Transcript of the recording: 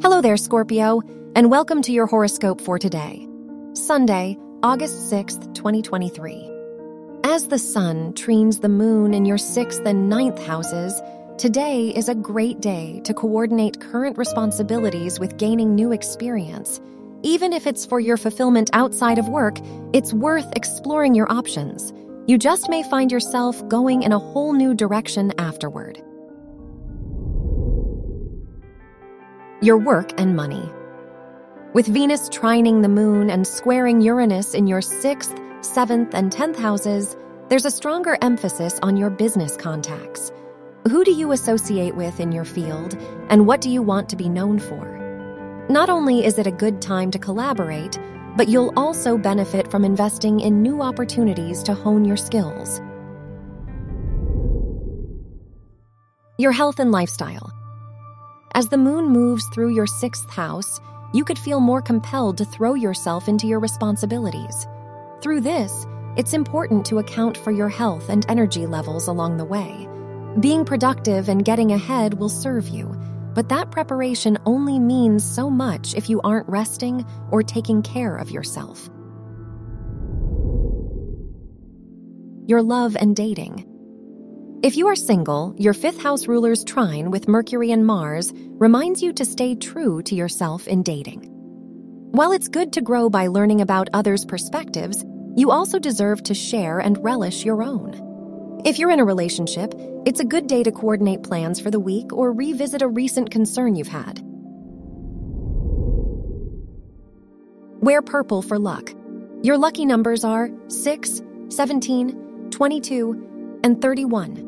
Hello there, Scorpio, and welcome to your horoscope for today, Sunday, August 6th, 2023. As the sun trines the moon in your sixth and ninth houses, today is a great day to coordinate current responsibilities with gaining new experience. Even if it's for your fulfillment outside of work, it's worth exploring your options. You just may find yourself going in a whole new direction afterward. Your work and money. With Venus trining the moon and squaring Uranus in your sixth, seventh, and tenth houses, there's a stronger emphasis on your business contacts. Who do you associate with in your field, and what do you want to be known for? Not only is it a good time to collaborate, but you'll also benefit from investing in new opportunities to hone your skills. Your health and lifestyle. As the moon moves through your sixth house, you could feel more compelled to throw yourself into your responsibilities. Through this, it's important to account for your health and energy levels along the way. Being productive and getting ahead will serve you, but that preparation only means so much if you aren't resting or taking care of yourself. Your love and dating. If you are single, your fifth house ruler's trine with Mercury and Mars reminds you to stay true to yourself in dating. While it's good to grow by learning about others' perspectives, you also deserve to share and relish your own. If you're in a relationship, it's a good day to coordinate plans for the week or revisit a recent concern you've had. Wear purple for luck. Your lucky numbers are 6, 17, 22, and 31.